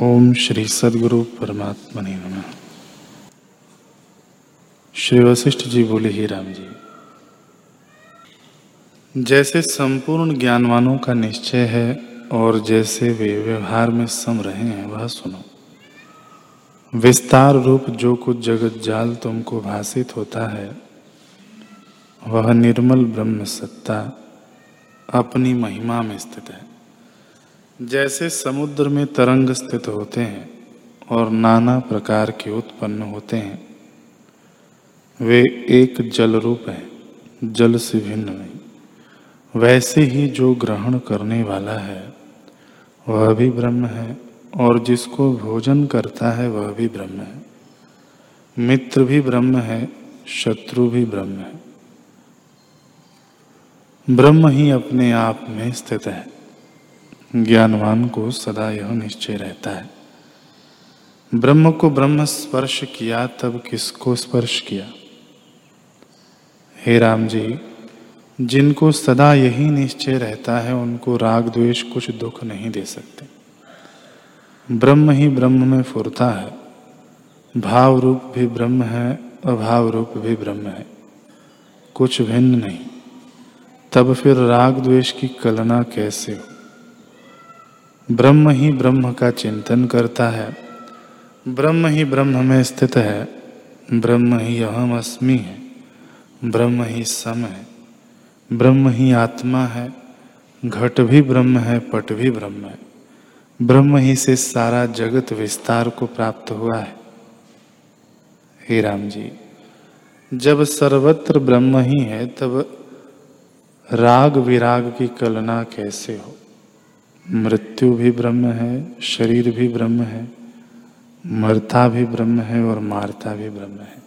ओम श्री सदगुरु परमात्मा ने नमः। श्री वशिष्ठ जी बोले, ही राम जी, जैसे संपूर्ण ज्ञानवानों का निश्चय है और जैसे वे व्यवहार में सम रहे हैं, वह सुनो। विस्तार रूप जो कुछ जगत जाल तुमको भाषित होता है, वह निर्मल ब्रह्म सत्ता अपनी महिमा में स्थित है। जैसे समुद्र में तरंग स्थित होते हैं और नाना प्रकार के उत्पन्न होते हैं, वे एक जल रूप है, जल से भिन्न नहीं। वैसे ही जो ग्रहण करने वाला है, वह भी ब्रह्म है, और जिसको भोजन करता है, वह भी ब्रह्म है। मित्र भी ब्रह्म है, शत्रु भी ब्रह्म है। ब्रह्म ही अपने आप में स्थित है। ज्ञानवान को सदा यह निश्चय रहता है। ब्रह्म को ब्रह्म स्पर्श किया, तब किसको स्पर्श किया? हे राम जी, जिनको सदा यही निश्चय रहता है, उनको राग द्वेष कुछ दुख नहीं दे सकते। ब्रह्म ही ब्रह्म में फुरता है। भाव रूप भी ब्रह्म है, अभाव रूप भी ब्रह्म है। कुछ भिन्न नहीं। तब फिर राग द्वेष की कलना कैसे हो? ब्रह्म ही ब्रह्म का चिंतन करता है। ब्रह्म ही ब्रह्म में स्थित है। ब्रह्म ही अहम अस्मि है। ब्रह्म ही सम है। ब्रह्म ही आत्मा है। घट भी ब्रह्म है, पट भी ब्रह्म है। ब्रह्म ही से सारा जगत विस्तार को प्राप्त हुआ है। हे राम जी, जब सर्वत्र ब्रह्म ही है, तब राग विराग की कलना कैसे हो? मृत्यु भी ब्रह्म है, शरीर भी ब्रह्म है, मरता भी ब्रह्म है और मारता भी ब्रह्म है।